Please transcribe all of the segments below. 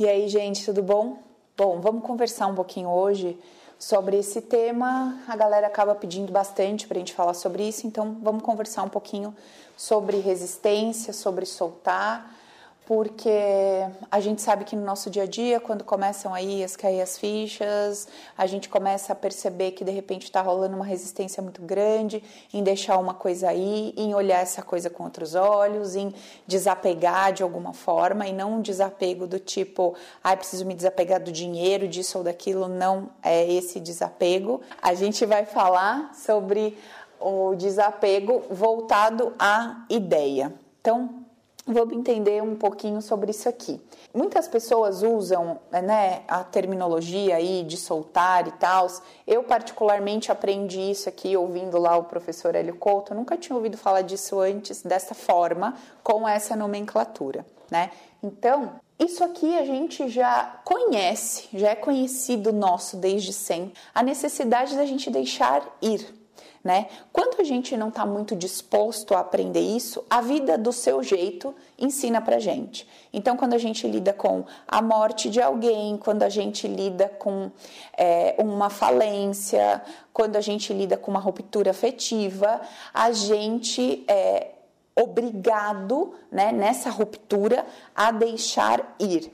E aí, gente, tudo bom? Bom, vamos conversar um pouquinho hoje sobre esse tema. A galera acaba pedindo bastante para a gente falar sobre isso, então vamos conversar um pouquinho sobre resistência, sobre soltar porque a gente sabe que no nosso dia a dia, quando começam aí as cair as fichas, a gente começa a perceber que de repente está rolando uma resistência muito grande em deixar uma coisa aí, em olhar essa coisa com outros olhos, em desapegar de alguma forma e não um desapego do tipo, ah, preciso me desapegar do dinheiro, disso ou daquilo, não é esse desapego. A gente vai falar sobre o desapego voltado à ideia. Então, Vamos entender um pouquinho sobre isso aqui. Muitas pessoas usam né, a terminologia aí de soltar e tal. Eu, particularmente, aprendi isso aqui ouvindo lá o professor Hélio Couto. Eu nunca tinha ouvido falar disso antes, dessa forma, com essa nomenclatura. Né? Então, isso aqui a gente já conhece, já é conhecido nosso desde sempre, a necessidade da gente deixar ir né? Quando a gente não está muito disposto a aprender isso, a vida do seu jeito ensina para gente. Então, quando a gente lida com a morte de alguém, quando a gente lida com é, uma falência, quando a gente lida com uma ruptura afetiva, a gente é obrigado, né, nessa ruptura, a deixar ir.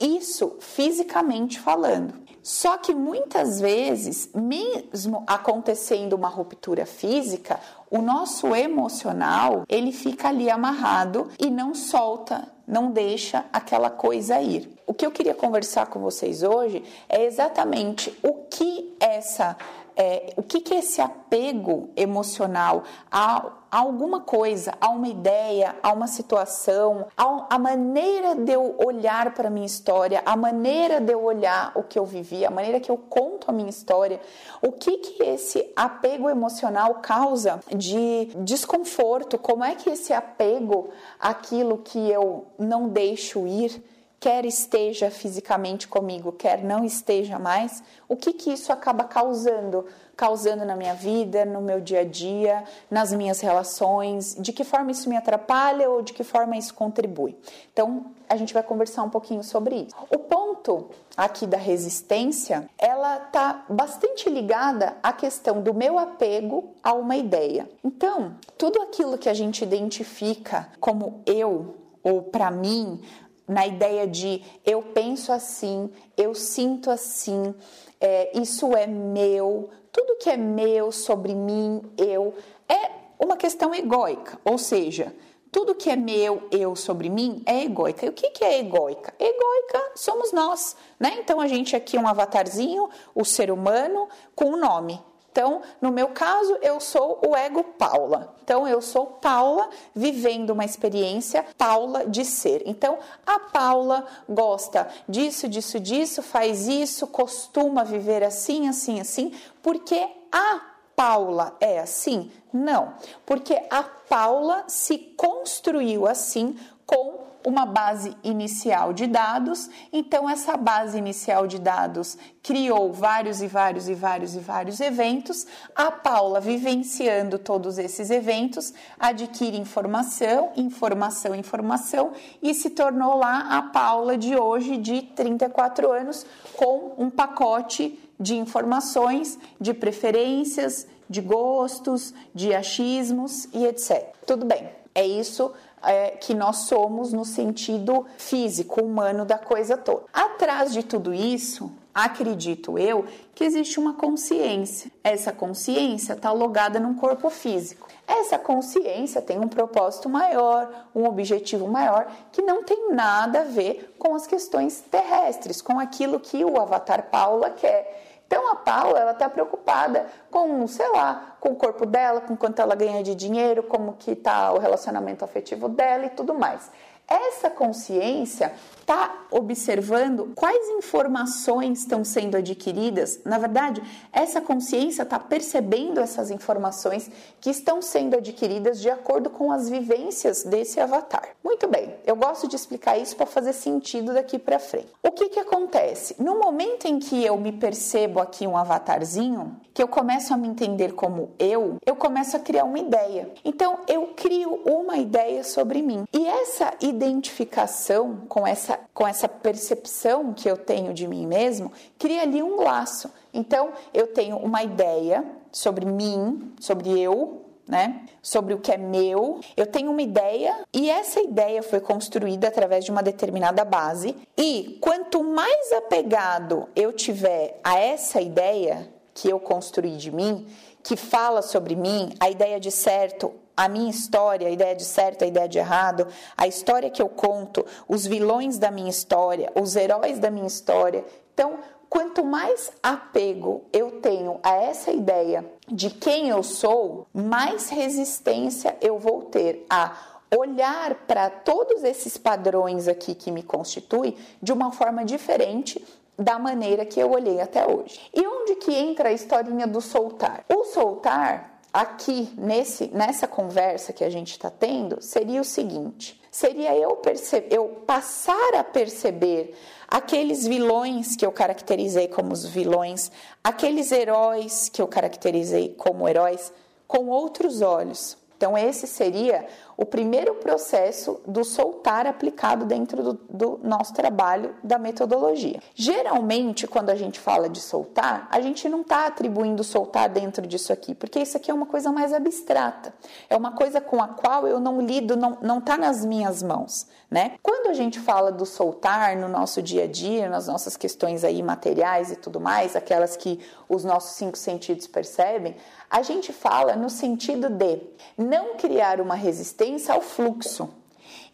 Isso fisicamente falando. Só que muitas vezes, mesmo acontecendo uma ruptura física, o nosso emocional, ele fica ali amarrado e não solta, não deixa aquela coisa ir. O que eu queria conversar com vocês hoje é exatamente o que essa é, o que, que é esse apego emocional a, a, alguma coisa, a uma ideia, a uma situação, a, a maneira de eu olhar para a minha história, a maneira de eu olhar o que eu vivi, a maneira que eu conto a minha história, o que, que esse apego emocional causa de desconforto, como é que esse apego, aquilo que eu não deixo ir, quer esteja fisicamente comigo, quer não esteja mais, o que que isso acaba causando? Causando na minha vida, no meu dia a dia, nas minhas relações, de que forma isso me atrapalha ou de que forma isso contribui. Então, a gente vai conversar um pouquinho sobre isso. O ponto aqui da resistência, ela tá bastante ligada à questão do meu apego a uma ideia. Então, tudo aquilo que a gente identifica como eu ou para mim, na ideia de eu penso assim, eu sinto assim, é, isso é meu, tudo que é meu sobre mim, eu, é uma questão egóica, ou seja, tudo que é meu, eu sobre mim é egóica. E o que, que é egóica? Egóica somos nós, né? Então a gente aqui é um avatarzinho, o ser humano, com um nome. Então, no meu caso, eu sou o ego Paula. Então, eu sou Paula vivendo uma experiência Paula de ser. Então, a Paula gosta disso, disso, disso, faz isso, costuma viver assim, assim, assim, porque a Paula é assim? Não, porque a Paula se construiu assim com uma base inicial de dados. Então, essa base inicial de dados criou vários e vários e vários e vários eventos. A Paula, vivenciando todos esses eventos, adquire informação, informação, informação e se tornou lá a Paula de hoje, de 34 anos, com um pacote de informações, de preferências, de gostos, de achismos e etc. Tudo bem, é isso é, que nós somos no sentido físico, humano da coisa toda. Atrás de tudo isso, acredito eu, que existe uma consciência. Essa consciência está logada num corpo físico. Essa consciência tem um propósito maior, um objetivo maior, que não tem nada a ver com as questões terrestres, com aquilo que o Avatar Paula quer então a Paula, ela está preocupada com, sei lá, com o corpo dela, com quanto ela ganha de dinheiro, como que está o relacionamento afetivo dela e tudo mais. Essa consciência está observando quais informações estão sendo adquiridas. Na verdade, essa consciência está percebendo essas informações que estão sendo adquiridas de acordo com as vivências desse avatar. Muito bem, eu gosto de explicar isso para fazer sentido daqui para frente. O que, que acontece? No momento em que eu me percebo aqui um avatarzinho, que eu começo a me entender como eu, eu começo a criar uma ideia. Então, eu crio uma ideia sobre mim. E essa ideia identificação com essa, com essa percepção que eu tenho de mim mesmo, cria ali um laço. Então, eu tenho uma ideia sobre mim, sobre eu, né? Sobre o que é meu. Eu tenho uma ideia e essa ideia foi construída através de uma determinada base. E quanto mais apegado eu tiver a essa ideia que eu construí de mim, que fala sobre mim, a ideia de certo, a minha história, a ideia de certo, a ideia de errado, a história que eu conto, os vilões da minha história, os heróis da minha história. Então, quanto mais apego eu tenho a essa ideia de quem eu sou, mais resistência eu vou ter a olhar para todos esses padrões aqui que me constituem de uma forma diferente da maneira que eu olhei até hoje. E onde que entra a historinha do soltar? O soltar aqui nesse nessa conversa que a gente está tendo seria o seguinte: seria eu perceber, eu passar a perceber aqueles vilões que eu caracterizei como os vilões, aqueles heróis que eu caracterizei como heróis, com outros olhos. Então, esse seria o primeiro processo do soltar aplicado dentro do, do, nosso trabalho da metodologia. Geralmente, quando a gente fala de soltar, a gente não está atribuindo soltar dentro disso aqui, porque isso aqui é uma coisa mais abstrata, é uma coisa com a qual eu não lido, não está nas minhas mãos, né? Quando a gente fala do soltar no nosso dia a dia, nas nossas questões aí materiais e tudo mais, aquelas que os nossos cinco sentidos percebem, a gente fala no sentido de não criar uma resistência ao fluxo.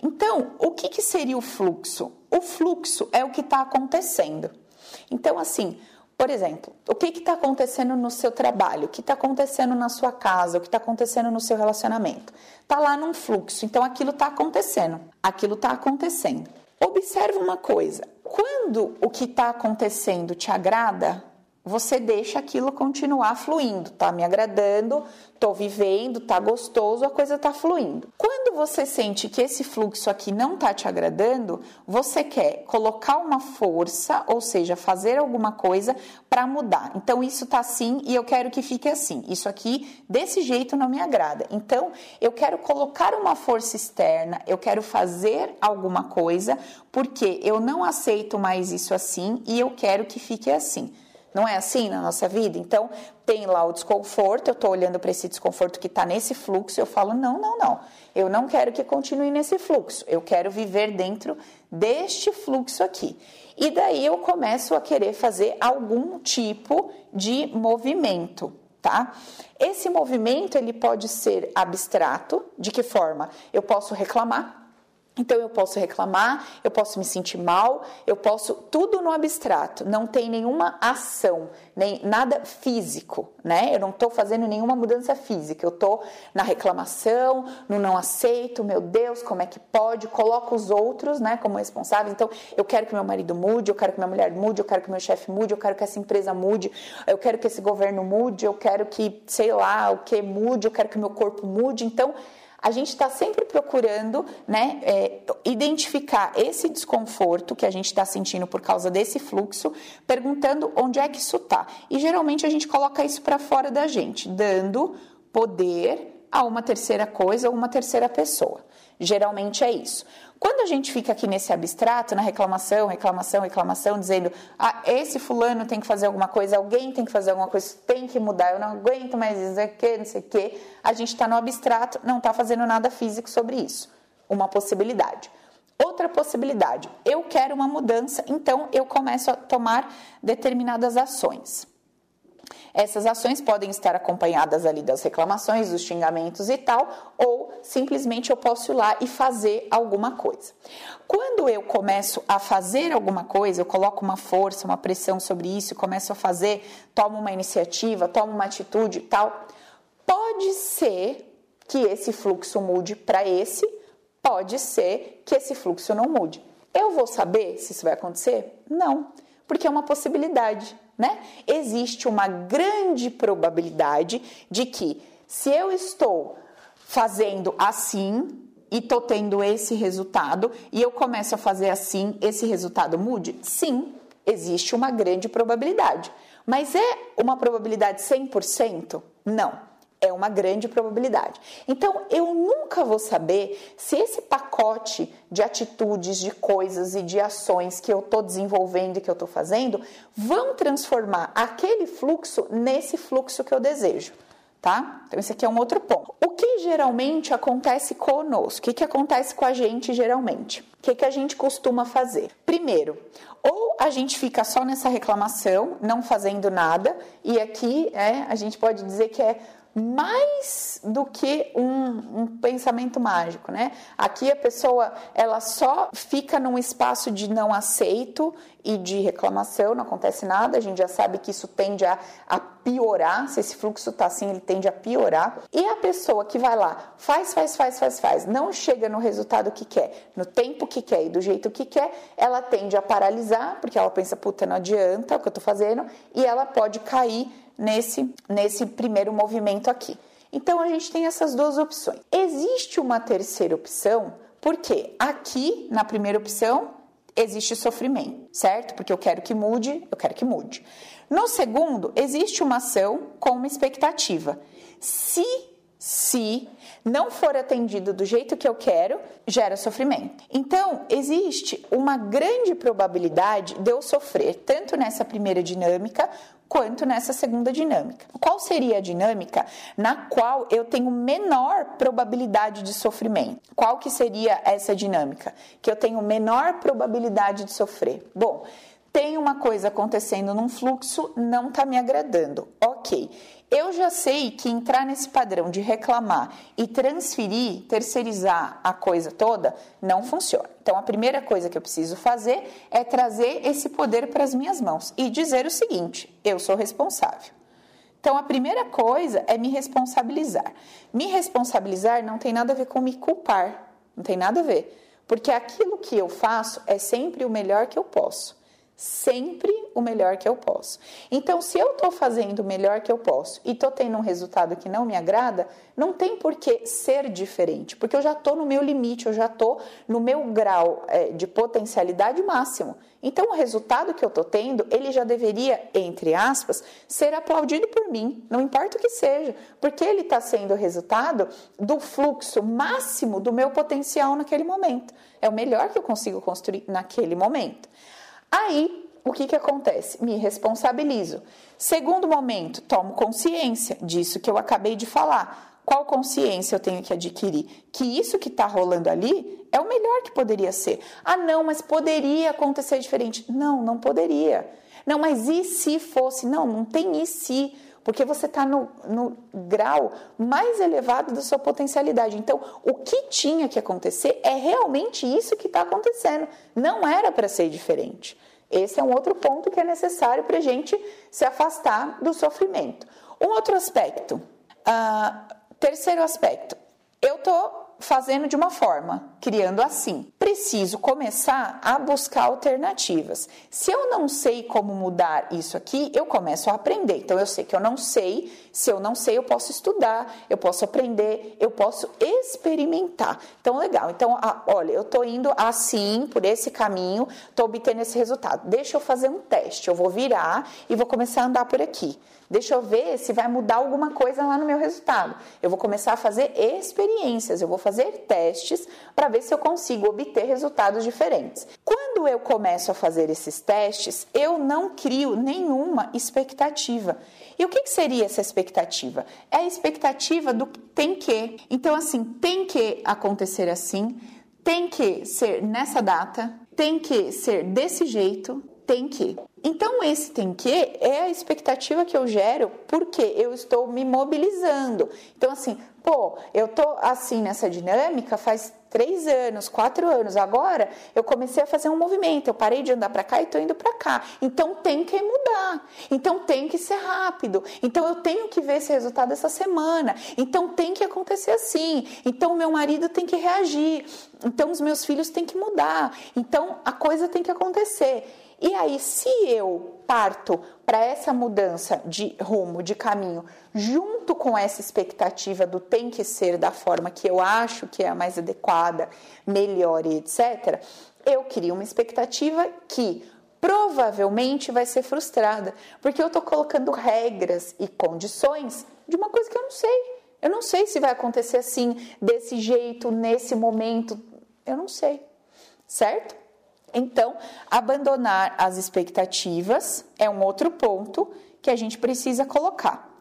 Então, o que, que seria o fluxo? O fluxo é o que está acontecendo. Então, assim, por exemplo, o que está acontecendo no seu trabalho, o que está acontecendo na sua casa, o que está acontecendo no seu relacionamento? Está lá num fluxo, então aquilo está acontecendo, aquilo está acontecendo. Observe uma coisa: quando o que está acontecendo te agrada, você deixa aquilo continuar fluindo, tá me agradando, tô vivendo, tá gostoso, a coisa tá fluindo. Quando você sente que esse fluxo aqui não tá te agradando, você quer colocar uma força, ou seja, fazer alguma coisa para mudar. Então isso tá assim e eu quero que fique assim. Isso aqui desse jeito não me agrada. Então eu quero colocar uma força externa, eu quero fazer alguma coisa porque eu não aceito mais isso assim e eu quero que fique assim. Não é assim na nossa vida? Então, tem lá o desconforto, eu estou olhando para esse desconforto que está nesse fluxo, eu falo: não, não, não, eu não quero que continue nesse fluxo, eu quero viver dentro deste fluxo aqui. E daí eu começo a querer fazer algum tipo de movimento, tá? Esse movimento ele pode ser abstrato, de que forma? Eu posso reclamar, então eu posso reclamar, eu posso me sentir mal, eu posso tudo no abstrato, não tem nenhuma ação, nem nada físico, né? Eu não estou fazendo nenhuma mudança física, eu estou na reclamação, no não aceito, meu Deus, como é que pode? Coloco os outros, né, como responsáveis. Então eu quero que meu marido mude, eu quero que minha mulher mude, eu quero que meu chefe mude, eu quero que essa empresa mude, eu quero que esse governo mude, eu quero que sei lá o que mude, eu quero que meu corpo mude. Então a gente está sempre procurando né, é, identificar esse desconforto que a gente está sentindo por causa desse fluxo, perguntando onde é que isso está. E geralmente a gente coloca isso para fora da gente, dando poder a uma terceira coisa ou uma terceira pessoa. Geralmente é isso. Quando a gente fica aqui nesse abstrato, na reclamação, reclamação, reclamação, dizendo, ah, esse fulano tem que fazer alguma coisa, alguém tem que fazer alguma coisa, tem que mudar, eu não aguento mais isso aqui, não sei o quê, a gente está no abstrato, não está fazendo nada físico sobre isso. Uma possibilidade. Outra possibilidade, eu quero uma mudança, então eu começo a tomar determinadas ações. Essas ações podem estar acompanhadas ali das reclamações, dos xingamentos e tal, ou simplesmente eu posso ir lá e fazer alguma coisa. Quando eu começo a fazer alguma coisa, eu coloco uma força, uma pressão sobre isso, começo a fazer, tomo uma iniciativa, tomo uma atitude e tal, pode ser que esse fluxo mude para esse, pode ser que esse fluxo não mude. Eu vou saber se isso vai acontecer? Não, porque é uma possibilidade né? Existe uma grande probabilidade de que se eu estou fazendo assim e estou tendo esse resultado e eu começo a fazer assim, esse resultado mude? Sim, existe uma grande probabilidade. Mas é uma probabilidade 100%? Não. É uma grande probabilidade. Então, eu nunca vou saber se esse pacote de atitudes, de coisas e de ações que eu estou desenvolvendo e que eu estou fazendo vão transformar aquele fluxo nesse fluxo que eu desejo tá? Então, esse aqui é um outro ponto. O que geralmente acontece conosco? O que, que acontece com a gente geralmente? O que, que a gente costuma fazer? Primeiro, ou a gente fica só nessa reclamação, não fazendo nada, e aqui é, a gente pode dizer que é mais do que um, um, pensamento mágico, né? Aqui a pessoa ela só fica num espaço de não aceito e de reclamação, não acontece nada, a gente já sabe que isso tende a, a piorar, se esse fluxo tá assim, ele tende a piorar. E a pessoa que vai lá, faz, faz, faz, faz, faz, não chega no resultado que quer, no tempo que quer e do jeito que quer, ela tende a paralisar, porque ela pensa, puta, não adianta o que eu tô fazendo, e ela pode cair nesse, nesse primeiro movimento aqui. Então a gente tem essas duas opções. Existe uma terceira opção, porque aqui na primeira opção existe sofrimento, certo? Porque eu quero que mude, eu quero que mude. No segundo, existe uma ação com uma expectativa. Se se não for atendido do jeito que eu quero, gera sofrimento. Então, existe uma grande probabilidade de eu sofrer tanto nessa primeira dinâmica quanto nessa segunda dinâmica. Qual seria a dinâmica na qual eu tenho menor probabilidade de sofrimento? Qual que seria essa dinâmica que eu tenho menor probabilidade de sofrer? Bom, tem uma coisa acontecendo num fluxo, não está me agradando. Ok. Eu já sei que entrar nesse padrão de reclamar e transferir, terceirizar a coisa toda, não funciona. Então, a primeira coisa que eu preciso fazer é trazer esse poder para as minhas mãos e dizer o seguinte: eu sou responsável. Então, a primeira coisa é me responsabilizar. Me responsabilizar não tem nada a ver com me culpar, não tem nada a ver, porque aquilo que eu faço é sempre o melhor que eu posso sempre o melhor que eu posso. Então, se eu estou fazendo o melhor que eu posso e estou tendo um resultado que não me agrada, não tem por que ser diferente, porque eu já estou no meu limite, eu já estou no meu grau é, de potencialidade máximo. Então, o resultado que eu estou tendo, ele já deveria, entre aspas, ser aplaudido por mim, não importa o que seja, porque ele está sendo o resultado do fluxo máximo do meu potencial naquele momento. É o melhor que eu consigo construir naquele momento. Aí, o que, que acontece? Me responsabilizo. Segundo momento, tomo consciência disso que eu acabei de falar. Qual consciência eu tenho que adquirir? Que isso que está rolando ali é o melhor que poderia ser. Ah, não, mas poderia acontecer diferente. Não, não poderia. Não, mas e se fosse? Não, não tem e se porque você está no, no, grau mais elevado da sua potencialidade. Então, o que tinha que acontecer é realmente isso que está acontecendo. Não era para ser diferente. Esse é um outro ponto que é necessário para a gente se afastar do sofrimento. Um outro aspecto, uh, terceiro aspecto, eu estou fazendo de uma forma, criando assim. Preciso começar a buscar alternativas. Se eu não sei como mudar isso aqui, eu começo a aprender. Então eu sei que eu não sei, se eu não sei, eu posso estudar, eu posso aprender, eu posso experimentar. Então legal. Então, olha, eu tô indo assim, por esse caminho, tô obtendo esse resultado. Deixa eu fazer um teste. Eu vou virar e vou começar a andar por aqui. Deixa eu ver se vai mudar alguma coisa lá no meu resultado. Eu vou começar a fazer experiências, eu vou fazer testes para ver se eu consigo obter resultados diferentes. Quando eu começo a fazer esses testes, eu não crio nenhuma expectativa. E o que, que seria essa expectativa? É a expectativa do tem que. Então, assim, tem que acontecer assim, tem que ser nessa data, tem que ser desse jeito, tem que. Então, esse tem que é a expectativa que eu gero porque eu estou me mobilizando. Então, assim, pô, eu tô assim nessa dinâmica faz três anos, quatro anos. Agora eu comecei a fazer um movimento. Eu parei de andar para cá e estou indo para cá. Então tem que mudar. Então tem que ser rápido. Então eu tenho que ver esse resultado essa semana. Então tem que acontecer assim. Então meu marido tem que reagir. Então os meus filhos têm que mudar. Então a coisa tem que acontecer. E aí, se eu parto para essa mudança de rumo, de caminho, junto com essa expectativa do tem que ser da forma que eu acho que é a mais adequada, melhor e etc., eu crio uma expectativa que provavelmente vai ser frustrada, porque eu estou colocando regras e condições de uma coisa que eu não sei. Eu não sei se vai acontecer assim, desse jeito, nesse momento. Eu não sei, certo? Então, abandonar as expectativas é um outro ponto que a gente precisa colocar.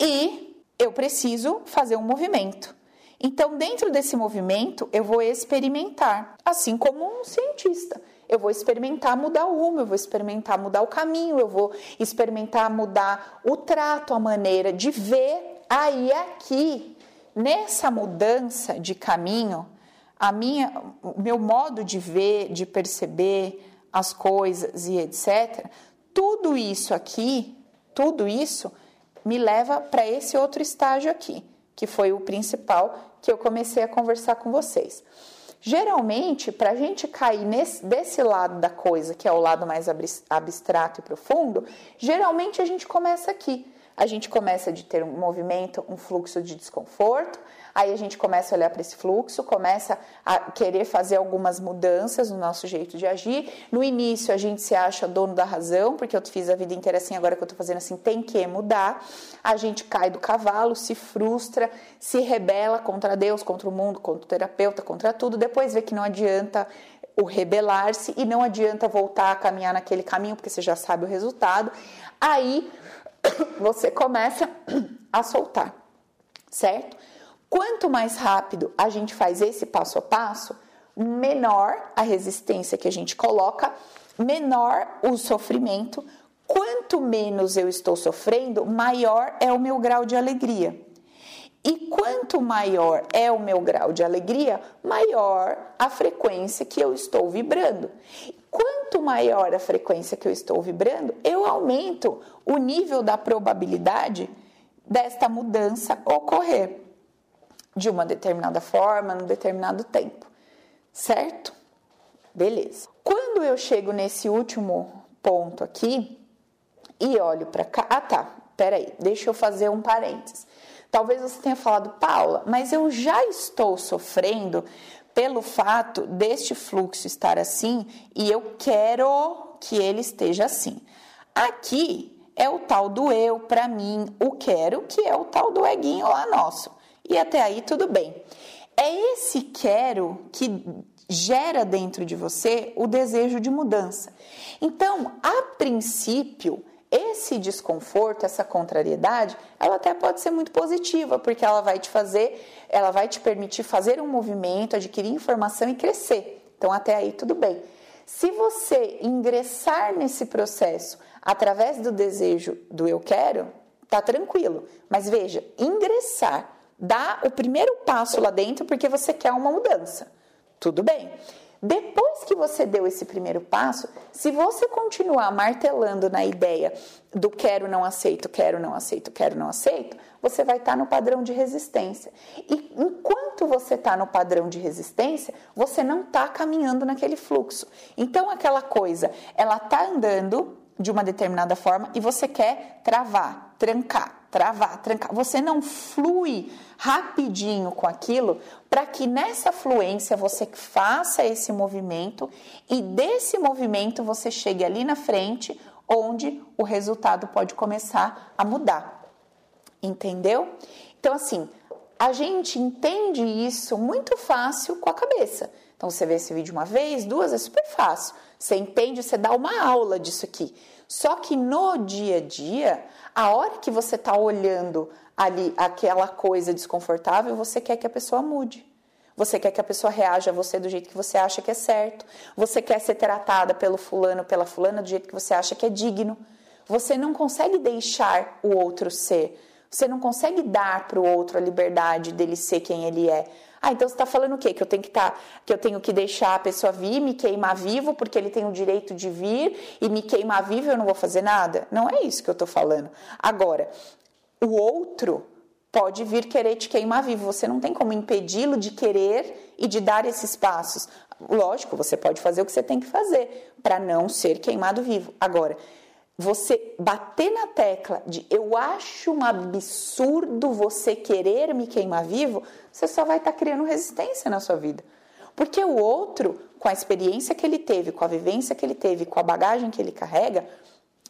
E eu preciso fazer um movimento. Então, dentro desse movimento, eu vou experimentar, assim como um cientista. Eu vou experimentar mudar o rumo, eu vou experimentar mudar o caminho, eu vou experimentar mudar o trato, a maneira de ver. Aí aqui, nessa mudança de caminho, a minha, o meu modo de ver, de perceber as coisas e etc. Tudo isso aqui, tudo isso me leva para esse outro estágio aqui, que foi o principal que eu comecei a conversar com vocês. Geralmente, para a gente cair nesse, desse lado da coisa, que é o lado mais abstrato e profundo, geralmente a gente começa aqui. A gente começa de ter um movimento, um fluxo de desconforto, Aí a gente começa a olhar para esse fluxo, começa a querer fazer algumas mudanças no nosso jeito de agir. No início a gente se acha dono da razão, porque eu fiz a vida inteira assim, agora que eu estou fazendo assim, tem que mudar. A gente cai do cavalo, se frustra, se rebela contra Deus, contra o mundo, contra o terapeuta, contra tudo. Depois vê que não adianta o rebelar-se e não adianta voltar a caminhar naquele caminho, porque você já sabe o resultado. Aí você começa a soltar, certo? Quanto mais rápido a gente faz esse passo a passo, menor a resistência que a gente coloca, menor o sofrimento. Quanto menos eu estou sofrendo, maior é o meu grau de alegria. E quanto maior é o meu grau de alegria, maior a frequência que eu estou vibrando. Quanto maior a frequência que eu estou vibrando, eu aumento o nível da probabilidade desta mudança ocorrer de uma determinada forma, num determinado tempo, certo? Beleza. Quando eu chego nesse último ponto aqui e olho para cá, ah tá, peraí, deixa eu fazer um parênteses. Talvez você tenha falado, Paula, mas eu já estou sofrendo pelo fato deste fluxo estar assim e eu quero que ele esteja assim. Aqui é o tal do eu, para mim, o quero, que é o tal do eguinho lá nosso e até aí tudo bem. É esse quero que gera dentro de você o desejo de mudança. Então, a princípio, esse desconforto, essa contrariedade, ela até pode ser muito positiva, porque ela vai te fazer, ela vai te permitir fazer um movimento, adquirir informação e crescer. Então, até aí tudo bem. Se você ingressar nesse processo através do desejo do eu quero, tá tranquilo. Mas veja, ingressar dá o primeiro passo lá dentro porque você quer uma mudança. Tudo bem. Depois que você deu esse primeiro passo, se você continuar martelando na ideia do quero, não aceito, quero, não aceito, quero, não aceito, você vai estar tá no padrão de resistência. E enquanto você está no padrão de resistência, você não está caminhando naquele fluxo. Então, aquela coisa, ela está andando de uma determinada forma e você quer travar, trancar travar, trancar. Você não flui rapidinho com aquilo para que nessa fluência você faça esse movimento e desse movimento você chegue ali na frente onde o resultado pode começar a mudar. Entendeu? Então assim, a gente entende isso muito fácil com a cabeça. Então você vê esse vídeo uma vez, duas, é super fácil. Você entende, você dá uma aula disso aqui. Só que no dia a dia, a hora que você está olhando ali aquela coisa desconfortável, você quer que a pessoa mude. Você quer que a pessoa reaja a você do jeito que você acha que é certo. Você quer ser tratada pelo fulano, pela fulana do jeito que você acha que é digno. Você não consegue deixar o outro ser. Você não consegue dar para o outro a liberdade dele ser quem ele é. Ah, então você está falando o quê? Que eu tenho que tá, que eu tenho que deixar a pessoa vir, me queimar vivo, porque ele tem o direito de vir e me queimar vivo eu não vou fazer nada? Não é isso que eu estou falando. Agora, o outro pode vir querer te queimar vivo. Você não tem como impedi-lo de querer e de dar esses passos. Lógico, você pode fazer o que você tem que fazer para não ser queimado vivo. Agora, você bater na tecla de eu acho um absurdo você querer me queimar vivo, você só vai estar tá criando resistência na sua vida. Porque o outro, com a experiência que ele teve, com a vivência que ele teve, com a bagagem que ele carrega,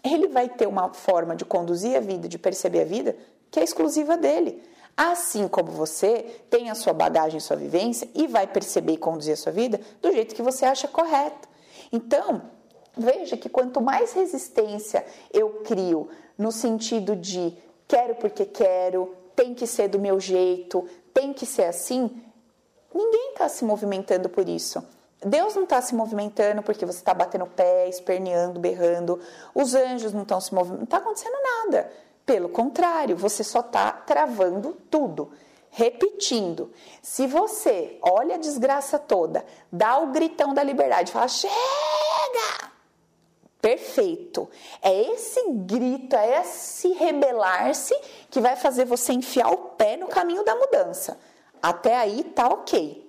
ele vai ter uma forma de conduzir a vida, de perceber a vida, que é exclusiva dele. Assim como você tem a sua bagagem, sua vivência e vai perceber e conduzir a sua vida do jeito que você acha correto. Então, veja que quanto mais resistência eu crio no sentido de quero porque quero, tem que ser do meu jeito, tem que ser assim, ninguém está se movimentando por isso. Deus não está se movimentando porque você está batendo o pé, esperneando, berrando. Os anjos não estão se movimentando. Não está acontecendo nada. Pelo contrário, você só está travando tudo. Repetindo, se você olha a desgraça toda, dá o gritão da liberdade, fala: chega! Perfeito. É esse grito, é esse rebelar-se que vai fazer você enfiar o pé no caminho da mudança. Até aí tá ok.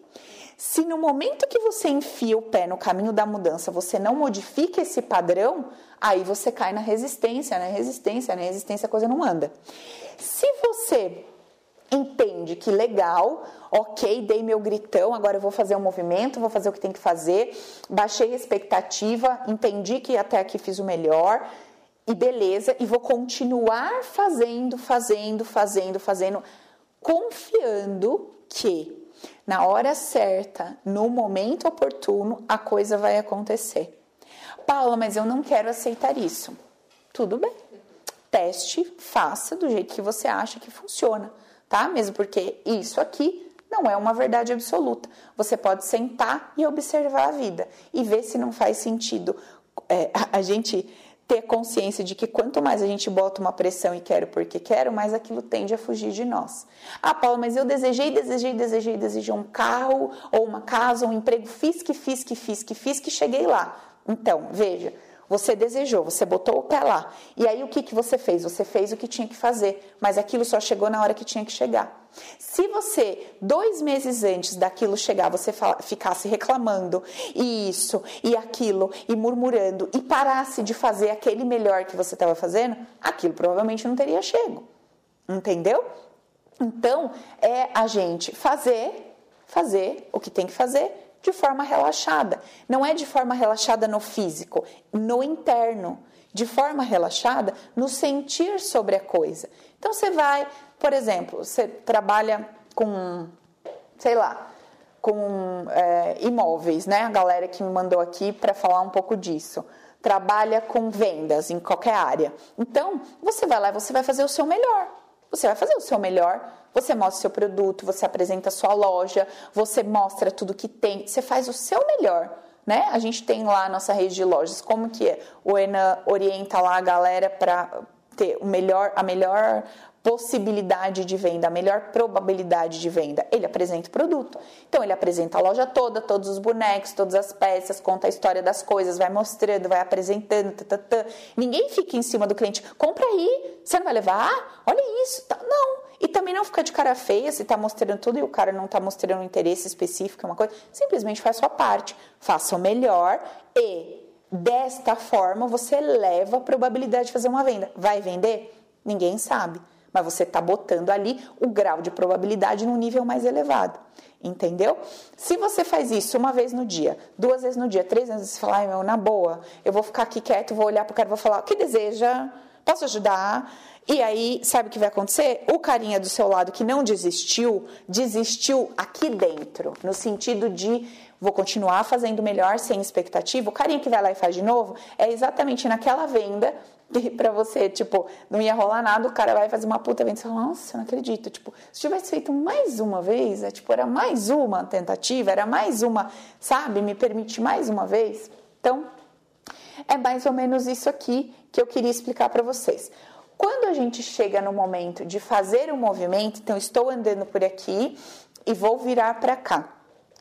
Se no momento que você enfia o pé no caminho da mudança, você não modifica esse padrão, aí você cai na resistência, na resistência, na resistência a coisa não anda. Se você entende que legal, ok, dei meu gritão, agora eu vou fazer um movimento, vou fazer o que tem que fazer, baixei a expectativa, entendi que até aqui fiz o melhor, e beleza, e vou continuar fazendo, fazendo, fazendo, fazendo, confiando que na hora certa, no momento oportuno, a coisa vai acontecer. Paula, mas eu não quero aceitar isso. Tudo bem. Teste, faça do jeito que você acha que funciona, tá? Mesmo porque isso aqui não é uma verdade absoluta. Você pode sentar e observar a vida e ver se não faz sentido. É, a gente ter consciência de que quanto mais a gente bota uma pressão e quero porque quero, mais aquilo tende a fugir de nós. Ah, Paulo, mas eu desejei, desejei, desejei, desejei um carro ou uma casa, um emprego, fiz que fiz que fiz que fiz que cheguei lá. Então, veja, você desejou, você botou o pé lá. E aí o que, que você fez? Você fez o que tinha que fazer, mas aquilo só chegou na hora que tinha que chegar. Se você, dois meses antes daquilo chegar, você ficasse reclamando isso e aquilo e murmurando e parasse de fazer aquele melhor que você estava fazendo, aquilo provavelmente não teria chego. Entendeu? Então, é a gente fazer, fazer o que tem que fazer de forma relaxada. Não é de forma relaxada no físico, no interno. De forma relaxada no sentir sobre a coisa. Então você vai, por exemplo, você trabalha com, sei lá, com é, imóveis, né? A galera que me mandou aqui para falar um pouco disso. Trabalha com vendas em qualquer área. Então, você vai lá e você vai fazer o seu melhor. Você vai fazer o seu melhor você mostra o seu produto, você apresenta a sua loja, você mostra tudo que tem, você faz o seu melhor. Né? A gente tem lá a nossa rede de lojas, como que é? O Enan orienta lá a galera para ter o melhor, a melhor possibilidade de venda, a melhor probabilidade de venda. Ele apresenta o produto. Então, ele apresenta a loja toda, todos os bonecos, todas as peças, conta a história das coisas, vai mostrando, vai apresentando. Tã, tã, tã. Ninguém fica em cima do cliente. Compra aí, você não vai levar? Olha isso. Tá. Não. E também não fica de cara feia se está mostrando tudo e o cara não está mostrando um interesse específico, uma coisa. Simplesmente faz sua parte. Faça o melhor e desta forma você leva a probabilidade de fazer uma venda. Vai vender? Ninguém sabe mas você está botando ali o grau de probabilidade num nível mais elevado. Entendeu? Se você faz isso uma vez no dia, duas vezes no dia, três vezes, você fala, ai meu, na boa, eu vou ficar aqui quieto, vou olhar para o cara vou falar, o que deseja? Posso ajudar? E aí, sabe o que vai acontecer? O carinha do seu lado que não desistiu, desistiu aqui dentro, no sentido de vou continuar fazendo melhor sem expectativa. O carinha que vai lá e faz de novo é exatamente naquela venda pra você, tipo, não ia rolar nada, o cara vai fazer uma puta venda você fala, nossa, não acredito. Tipo, se tivesse feito mais uma vez, é, tipo, era mais uma tentativa, era mais uma, sabe, me permite mais uma vez. Então, é mais ou menos isso aqui que eu queria explicar para vocês. Quando a gente chega no momento de fazer um movimento, então estou andando por aqui e vou virar para cá.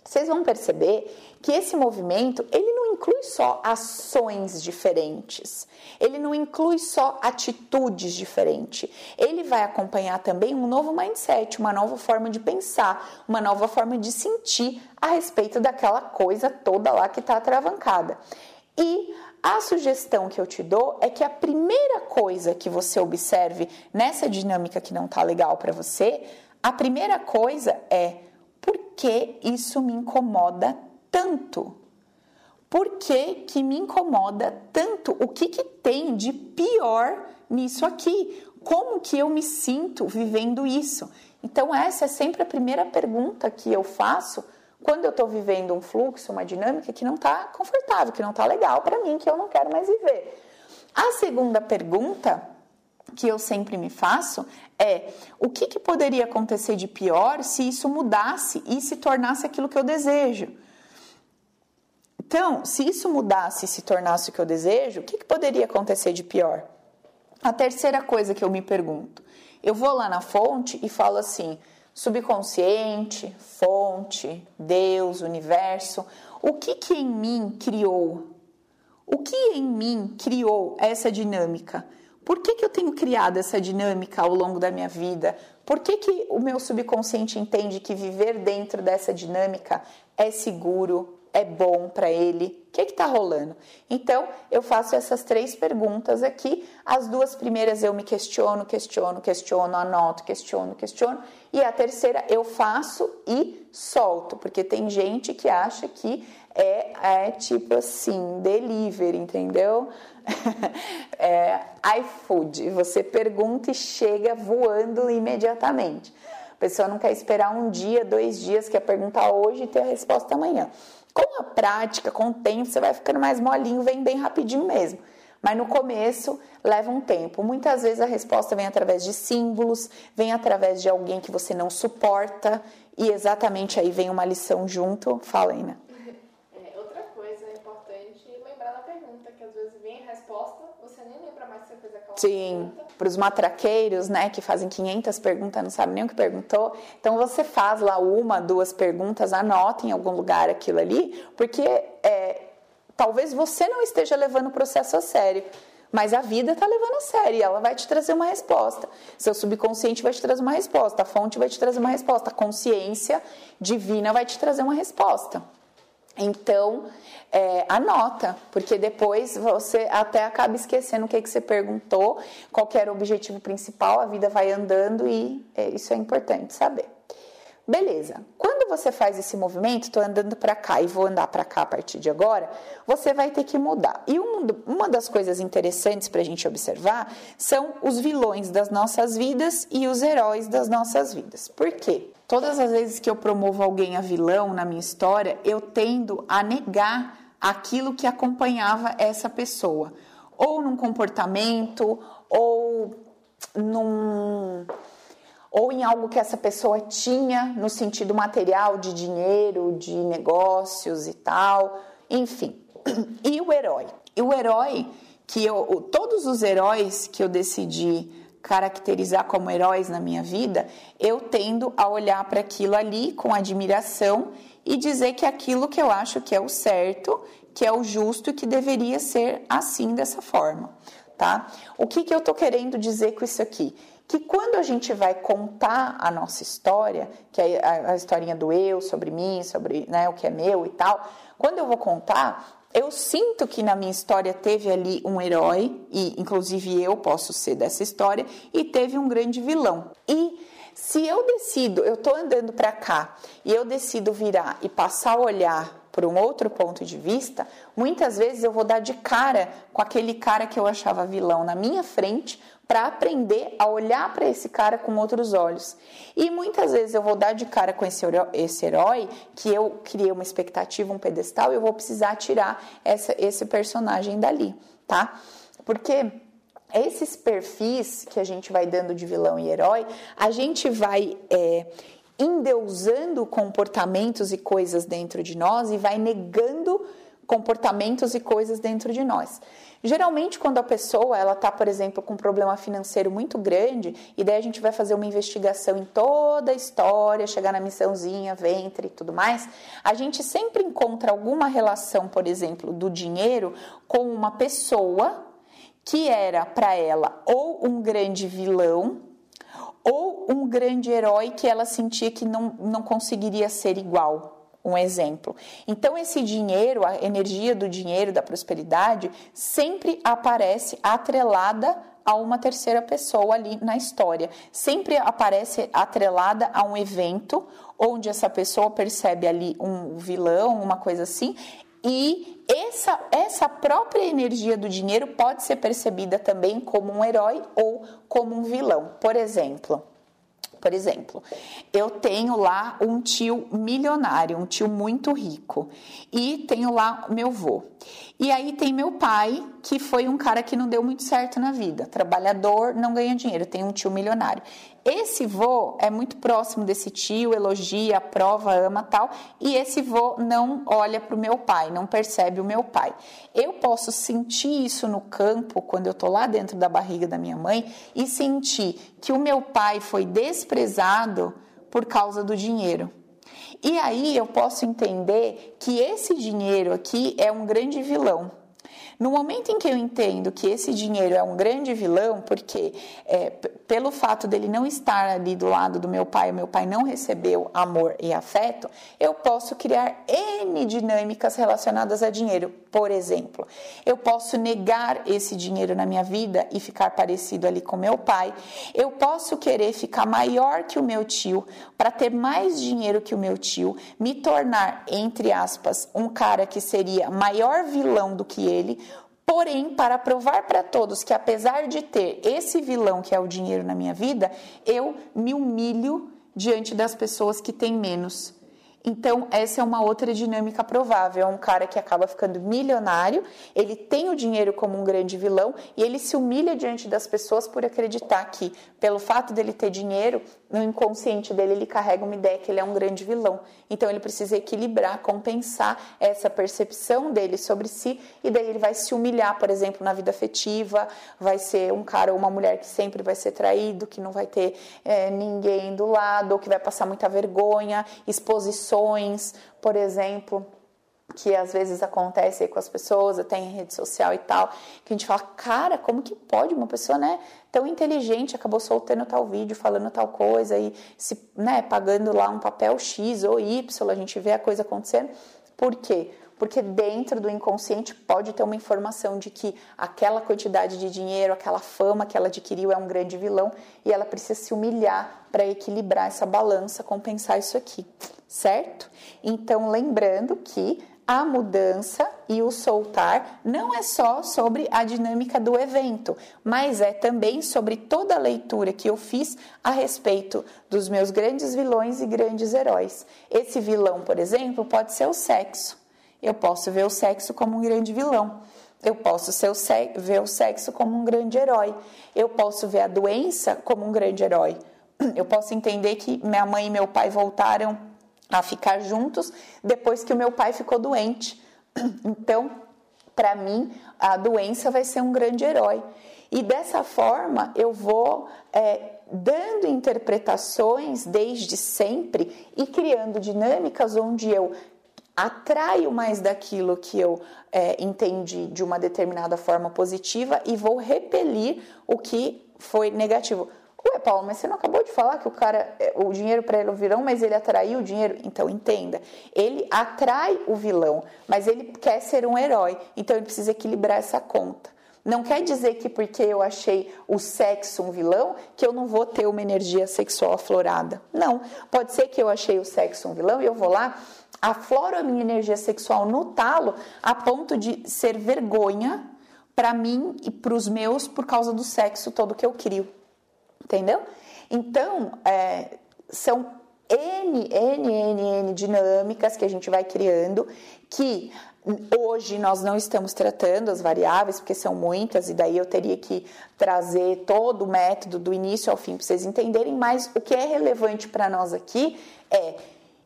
Vocês vão perceber que esse movimento, ele não inclui só ações diferentes, ele não inclui só atitudes diferentes, ele vai acompanhar também um novo mindset, uma nova forma de pensar, uma nova forma de sentir a respeito daquela coisa toda lá que está atravancada. E a sugestão que eu te dou é que a primeira coisa que você observe nessa dinâmica que não está legal para você, a primeira coisa é por que isso me incomoda tanto? Por que, que me incomoda tanto? O que, que tem de pior nisso aqui? Como que eu me sinto vivendo isso? Então, essa é sempre a primeira pergunta que eu faço quando eu estou vivendo um fluxo, uma dinâmica que não está confortável, que não está legal para mim, que eu não quero mais viver. A segunda pergunta que eu sempre me faço é o que, que poderia acontecer de pior se isso mudasse e se tornasse aquilo que eu desejo. Então, se isso mudasse e se tornasse o que eu desejo, o que, que poderia acontecer de pior? A terceira coisa que eu me pergunto, eu vou lá na fonte e falo assim: subconsciente, fonte, Deus, universo, o que que em mim criou? O que em mim criou essa dinâmica? Por que, que eu tenho criado essa dinâmica ao longo da minha vida? Por que, que o meu subconsciente entende que viver dentro dessa dinâmica é seguro, é bom para ele? O que está rolando? Então, eu faço essas três perguntas aqui. As duas primeiras eu me questiono, questiono, questiono, anoto, questiono, questiono. E a terceira eu faço e solto, porque tem gente que acha que é, é tipo assim, delivery, entendeu? é, iFood, você pergunta e chega voando imediatamente. A pessoa não quer esperar um dia, dois dias, quer perguntar hoje e ter a resposta amanhã. Com a prática, com o tempo, você vai ficando mais molinho, vem bem rapidinho mesmo. Mas no começo leva um tempo. Muitas vezes a resposta vem através de símbolos, vem através de alguém que você não suporta, e exatamente aí vem uma lição junto. Fala, Ina. Sim, para os matraqueiros, né, que fazem 500 perguntas, não sabem nem o que perguntou. Então você faz lá uma, duas perguntas, anota em algum lugar aquilo ali, porque é, talvez você não esteja levando o processo a sério. Mas a vida está levando a sério e ela vai te trazer uma resposta. Seu subconsciente vai te trazer uma resposta, a fonte vai te trazer uma resposta, a consciência divina vai te trazer uma resposta. Então, é, anota, porque depois você até acaba esquecendo o que, que você perguntou, qual era o objetivo principal, a vida vai andando e é, isso é importante saber. Beleza, quando você faz esse movimento, estou andando para cá e vou andar para cá a partir de agora, você vai ter que mudar. E uma das coisas interessantes para a gente observar são os vilões das nossas vidas e os heróis das nossas vidas. Por quê? Todas as vezes que eu promovo alguém a vilão na minha história, eu tendo a negar aquilo que acompanhava essa pessoa, ou num comportamento, ou num ou em algo que essa pessoa tinha no sentido material de dinheiro, de negócios e tal, enfim. E o herói? E o herói que eu, todos os heróis que eu decidi caracterizar como heróis na minha vida, eu tendo a olhar para aquilo ali com admiração e dizer que aquilo que eu acho que é o certo, que é o justo e que deveria ser assim dessa forma, tá? O que, que eu tô querendo dizer com isso aqui? Que quando a gente vai contar a nossa história, que é a, a historinha do eu, sobre mim, sobre né, o que é meu e tal, quando eu vou contar, eu sinto que na minha história teve ali um herói, e inclusive eu posso ser dessa história, e teve um grande vilão. E se eu decido, eu estou andando para cá, e eu decido virar e passar a olhar por um outro ponto de vista, muitas vezes eu vou dar de cara com aquele cara que eu achava vilão na minha frente, para aprender a olhar para esse cara com outros olhos. E muitas vezes eu vou dar de cara com esse herói, esse herói que eu criei uma expectativa, um pedestal, e eu vou precisar tirar essa, esse personagem dali, tá? Porque esses perfis que a gente vai dando de vilão e herói, a gente vai é, endeusando comportamentos e coisas dentro de nós e vai negando comportamentos e coisas dentro de nós. Geralmente, quando a pessoa ela está, por exemplo, com um problema financeiro muito grande, e daí a gente vai fazer uma investigação em toda a história, chegar na missãozinha, ventre e tudo mais, a gente sempre encontra alguma relação, por exemplo, do dinheiro com uma pessoa que era para ela ou um grande vilão ou um grande herói que ela sentia que não, não conseguiria ser igual um exemplo. Então, esse dinheiro, a energia do dinheiro, da prosperidade, sempre aparece atrelada a uma terceira pessoa ali na história. Sempre aparece atrelada a um evento onde essa pessoa percebe ali um vilão, uma coisa assim, e essa, essa própria energia do dinheiro pode ser percebida também como um herói ou como um vilão. Por exemplo, Por exemplo, eu tenho lá um tio milionário, um tio muito rico, e tenho lá meu avô. E aí tem meu pai, que foi um cara que não deu muito certo na vida, trabalhador, não ganha dinheiro, tem um tio milionário. Esse vô é muito próximo desse tio, elogia, aprova, ama tal, e esse vô não olha para o meu pai, não percebe o meu pai. Eu posso sentir isso no campo quando eu tô lá dentro da barriga da minha mãe e sentir que o meu pai foi desprezado por causa do dinheiro. E aí eu posso entender que esse dinheiro aqui é um grande vilão no momento em que eu entendo que esse dinheiro é um grande vilão, porque é, pelo fato dele não estar ali do lado do meu pai, o meu pai não recebeu amor e afeto, eu posso criar N dinâmicas relacionadas a dinheiro. Por exemplo, eu posso negar esse dinheiro na minha vida e ficar parecido ali com meu pai. Eu posso querer ficar maior que o meu tio para ter mais dinheiro que o meu tio, me tornar, entre aspas, um cara que seria maior vilão do que ele Porém, para provar para todos que apesar de ter esse vilão que é o dinheiro na minha vida, eu me humilho diante das pessoas que têm menos. Então, essa é uma outra dinâmica provável. É um cara que acaba ficando milionário, ele tem o dinheiro como um grande vilão e ele se humilha diante das pessoas por acreditar que, pelo fato dele ter dinheiro, no inconsciente dele ele carrega uma ideia que ele é um grande vilão. Então, ele precisa equilibrar, compensar essa percepção dele sobre si e daí ele vai se humilhar, por exemplo, na vida afetiva, vai ser um cara ou uma mulher que sempre vai ser traído, que não vai ter é, ninguém do lado, ou que vai passar muita vergonha, exposição por exemplo, que às vezes acontece com as pessoas, até em rede social e tal, que a gente fala, cara, como que pode uma pessoa, né, tão inteligente acabou soltando tal vídeo, falando tal coisa e se, né, pagando lá um papel X ou Y, a gente vê a coisa acontecendo. Por quê? porque dentro do inconsciente pode ter uma informação de que aquela quantidade de dinheiro, aquela fama que ela adquiriu é um grande vilão e ela precisa se humilhar para equilibrar essa balança, compensar isso aqui, certo? Então, lembrando que a mudança e o soltar não é só sobre a dinâmica do evento, mas é também sobre toda a leitura que eu fiz a respeito dos meus grandes vilões e grandes heróis. Esse vilão, por exemplo, pode ser o sexo. Eu posso ver o sexo como um grande vilão. Eu posso o ver o sexo como um grande herói. Eu posso ver a doença como um grande herói. Eu posso entender que minha mãe e meu pai voltaram a ficar juntos depois que o meu pai ficou doente. Então, para mim, a doença vai ser um grande herói. E dessa forma, eu vou é, dando interpretações desde sempre e criando dinâmicas onde eu atraio mais daquilo que eu é, entendi de uma determinada forma positiva e vou repelir o que foi negativo. Ué, Paulo, mas você não acabou de falar que o cara, é, o dinheiro para ele é o vilão, mas ele atraiu o dinheiro? Então entenda, ele atrai o vilão, mas ele quer ser um herói, então ele precisa equilibrar essa conta. Não quer dizer que porque eu achei o sexo um vilão, que eu não vou ter uma energia sexual aflorada. Não. Pode ser que eu achei o sexo um vilão e eu vou lá afloro a minha energia sexual no talo a ponto de ser vergonha para mim e para os meus por causa do sexo todo que eu crio. Entendeu? Então, é, são N, N, N, N dinâmicas que a gente vai criando que Hoje nós não estamos tratando as variáveis, porque são muitas, e daí eu teria que trazer todo o método do início ao fim para vocês entenderem, mas o que é relevante para nós aqui é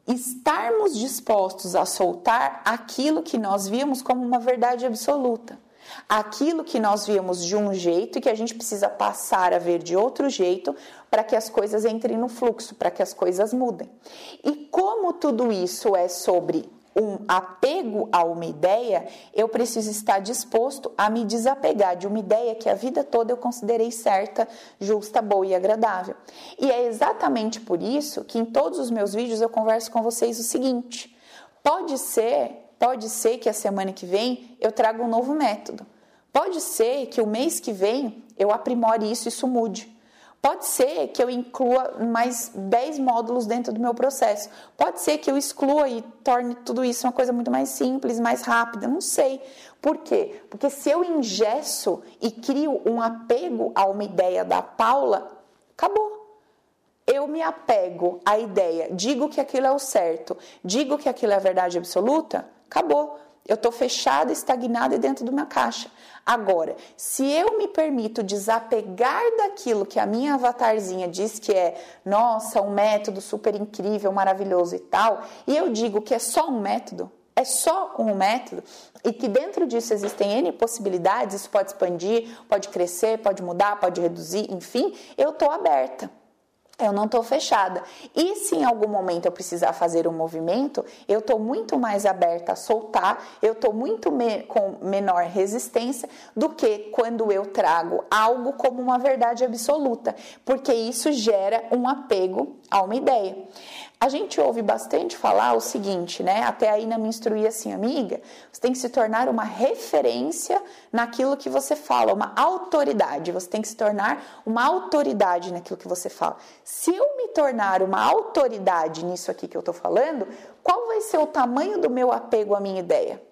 estarmos dispostos a soltar aquilo que nós víamos como uma verdade absoluta. Aquilo que nós víamos de um jeito e que a gente precisa passar a ver de outro jeito para que as coisas entrem no fluxo, para que as coisas mudem. E como tudo isso é sobre um apego a uma ideia, eu preciso estar disposto a me desapegar de uma ideia que a vida toda eu considerei certa, justa, boa e agradável. E é exatamente por isso que em todos os meus vídeos eu converso com vocês o seguinte: pode ser, pode ser que a semana que vem eu traga um novo método. Pode ser que o mês que vem eu aprimore isso e isso mude. Pode ser que eu inclua mais 10 módulos dentro do meu processo. Pode ser que eu exclua e torne tudo isso uma coisa muito mais simples, mais rápida. Não sei. Por quê? Porque se eu ingesso e crio um apego a uma ideia da Paula, acabou eu me apego à ideia, digo que aquilo é o certo, digo que aquilo é a verdade absoluta, acabou. Eu estou fechada, estagnada dentro de uma caixa. Agora, se eu me permito desapegar daquilo que a minha avatarzinha diz que é, nossa, um método super incrível, maravilhoso e tal, e eu digo que é só um método, é só um método e que dentro disso existem N possibilidades, isso pode expandir, pode crescer, pode mudar, pode reduzir, enfim, eu estou aberta. Eu não estou fechada. E se em algum momento eu precisar fazer um movimento, eu estou muito mais aberta a soltar, eu estou muito me com menor resistência do que quando eu trago algo como uma verdade absoluta, porque isso gera um apego a uma ideia. A gente ouve bastante falar o seguinte, né? Até aí na me instruir assim, amiga, você tem que se tornar uma referência naquilo que você fala, uma autoridade. Você tem que se tornar uma autoridade naquilo que você fala. Se eu me tornar uma autoridade nisso aqui que eu tô falando, qual vai ser o tamanho do meu apego à minha ideia?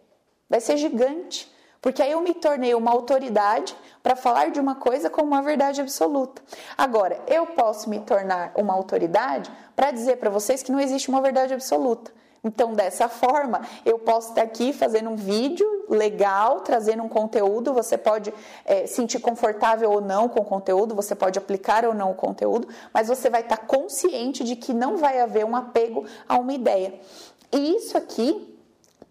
Vai ser gigante. Porque aí eu me tornei uma autoridade para falar de uma coisa como uma verdade absoluta. Agora, eu posso me tornar uma autoridade para dizer para vocês que não existe uma verdade absoluta. Então, dessa forma, eu posso estar aqui fazendo um vídeo legal, trazendo um conteúdo. Você pode é, sentir confortável ou não com o conteúdo, você pode aplicar ou não o conteúdo, mas você vai estar consciente de que não vai haver um apego a uma ideia. E isso aqui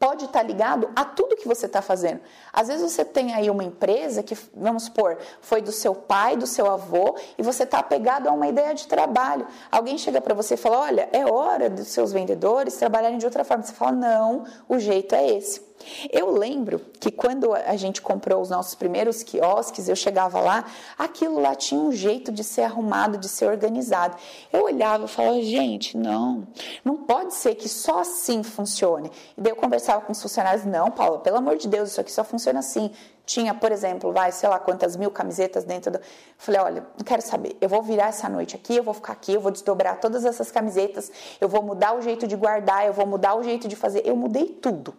pode estar ligado a tudo que você está fazendo. Às vezes você tem aí uma empresa que, vamos supor, foi do seu pai, do seu avô, e você está apegado a uma ideia de trabalho. Alguém chega para você e fala: Olha, é hora dos seus vendedores trabalharem de outra forma. Você fala: Não, o jeito é esse. Eu lembro que quando a gente comprou os nossos primeiros quiosques, eu chegava lá, aquilo lá tinha um jeito de ser arrumado, de ser organizado. Eu olhava e falava, gente, não, não pode ser que só assim funcione. E daí eu conversava com os funcionários, não, Paula, pelo amor de Deus, isso aqui só funciona assim. Tinha, por exemplo, vai, sei lá quantas mil camisetas dentro do. Falei, olha, não quero saber. Eu vou virar essa noite aqui, eu vou ficar aqui, eu vou desdobrar todas essas camisetas, eu vou mudar o jeito de guardar, eu vou mudar o jeito de fazer. Eu mudei tudo.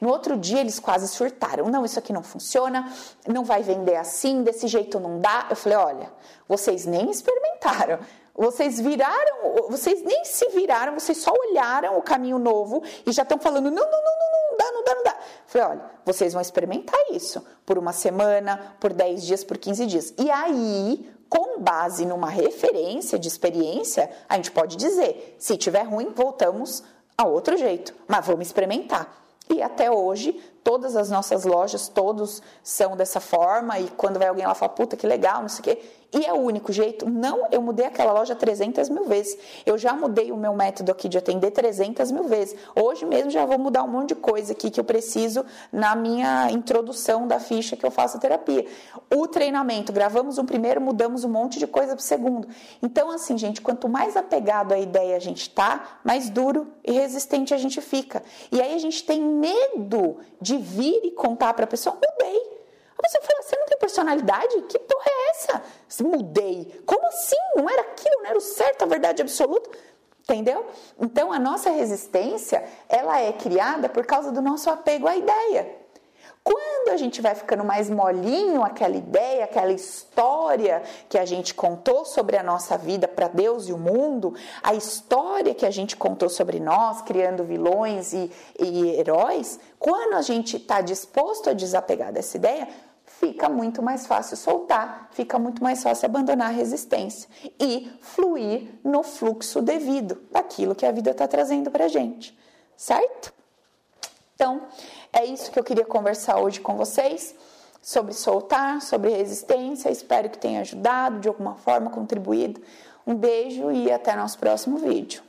No outro dia eles quase surtaram. Não, isso aqui não funciona, não vai vender assim, desse jeito não dá. Eu falei, olha, vocês nem experimentaram. Vocês viraram, vocês nem se viraram, vocês só olharam o caminho novo e já estão falando: não, não, não, não, não dá, falei: olha, vocês vão experimentar isso por uma semana, por 10 dias, por 15 dias. E aí, com base numa referência de experiência, a gente pode dizer: se tiver ruim, voltamos a outro jeito, mas vamos experimentar. E até hoje, todas as nossas lojas, todos são dessa forma. E quando vai alguém lá fala, puta que legal, não sei o quê. E é o único jeito? Não, eu mudei aquela loja 300 mil vezes. Eu já mudei o meu método aqui de atender 300 mil vezes. Hoje mesmo já vou mudar um monte de coisa aqui que eu preciso na minha introdução da ficha que eu faço a terapia. O treinamento, gravamos um primeiro, mudamos um monte de coisa para o segundo. Então, assim, gente, quanto mais apegado à ideia a gente tá, mais duro e resistente a gente fica. E aí a gente tem medo de vir e contar para a pessoa: mudei. A pessoa fala, você não tem personalidade? Que porra é essa? Mudei. Como assim? Não era aquilo, não era o certo, a verdade absoluta? Entendeu? Então a nossa resistência, ela é criada por causa do nosso apego à ideia. Quando a gente vai ficando mais molinho aquela ideia, aquela história que a gente contou sobre a nossa vida para Deus e o mundo, a história que a gente contou sobre nós, criando vilões e, e heróis, quando a gente está disposto a desapegar dessa ideia, fica muito mais fácil soltar, fica muito mais fácil abandonar a resistência e fluir no fluxo devido daquilo que a vida está trazendo para a gente, certo? Então, é isso que eu queria conversar hoje com vocês sobre soltar, sobre resistência. Espero que tenha ajudado de alguma forma, contribuído. Um beijo e até nosso próximo vídeo.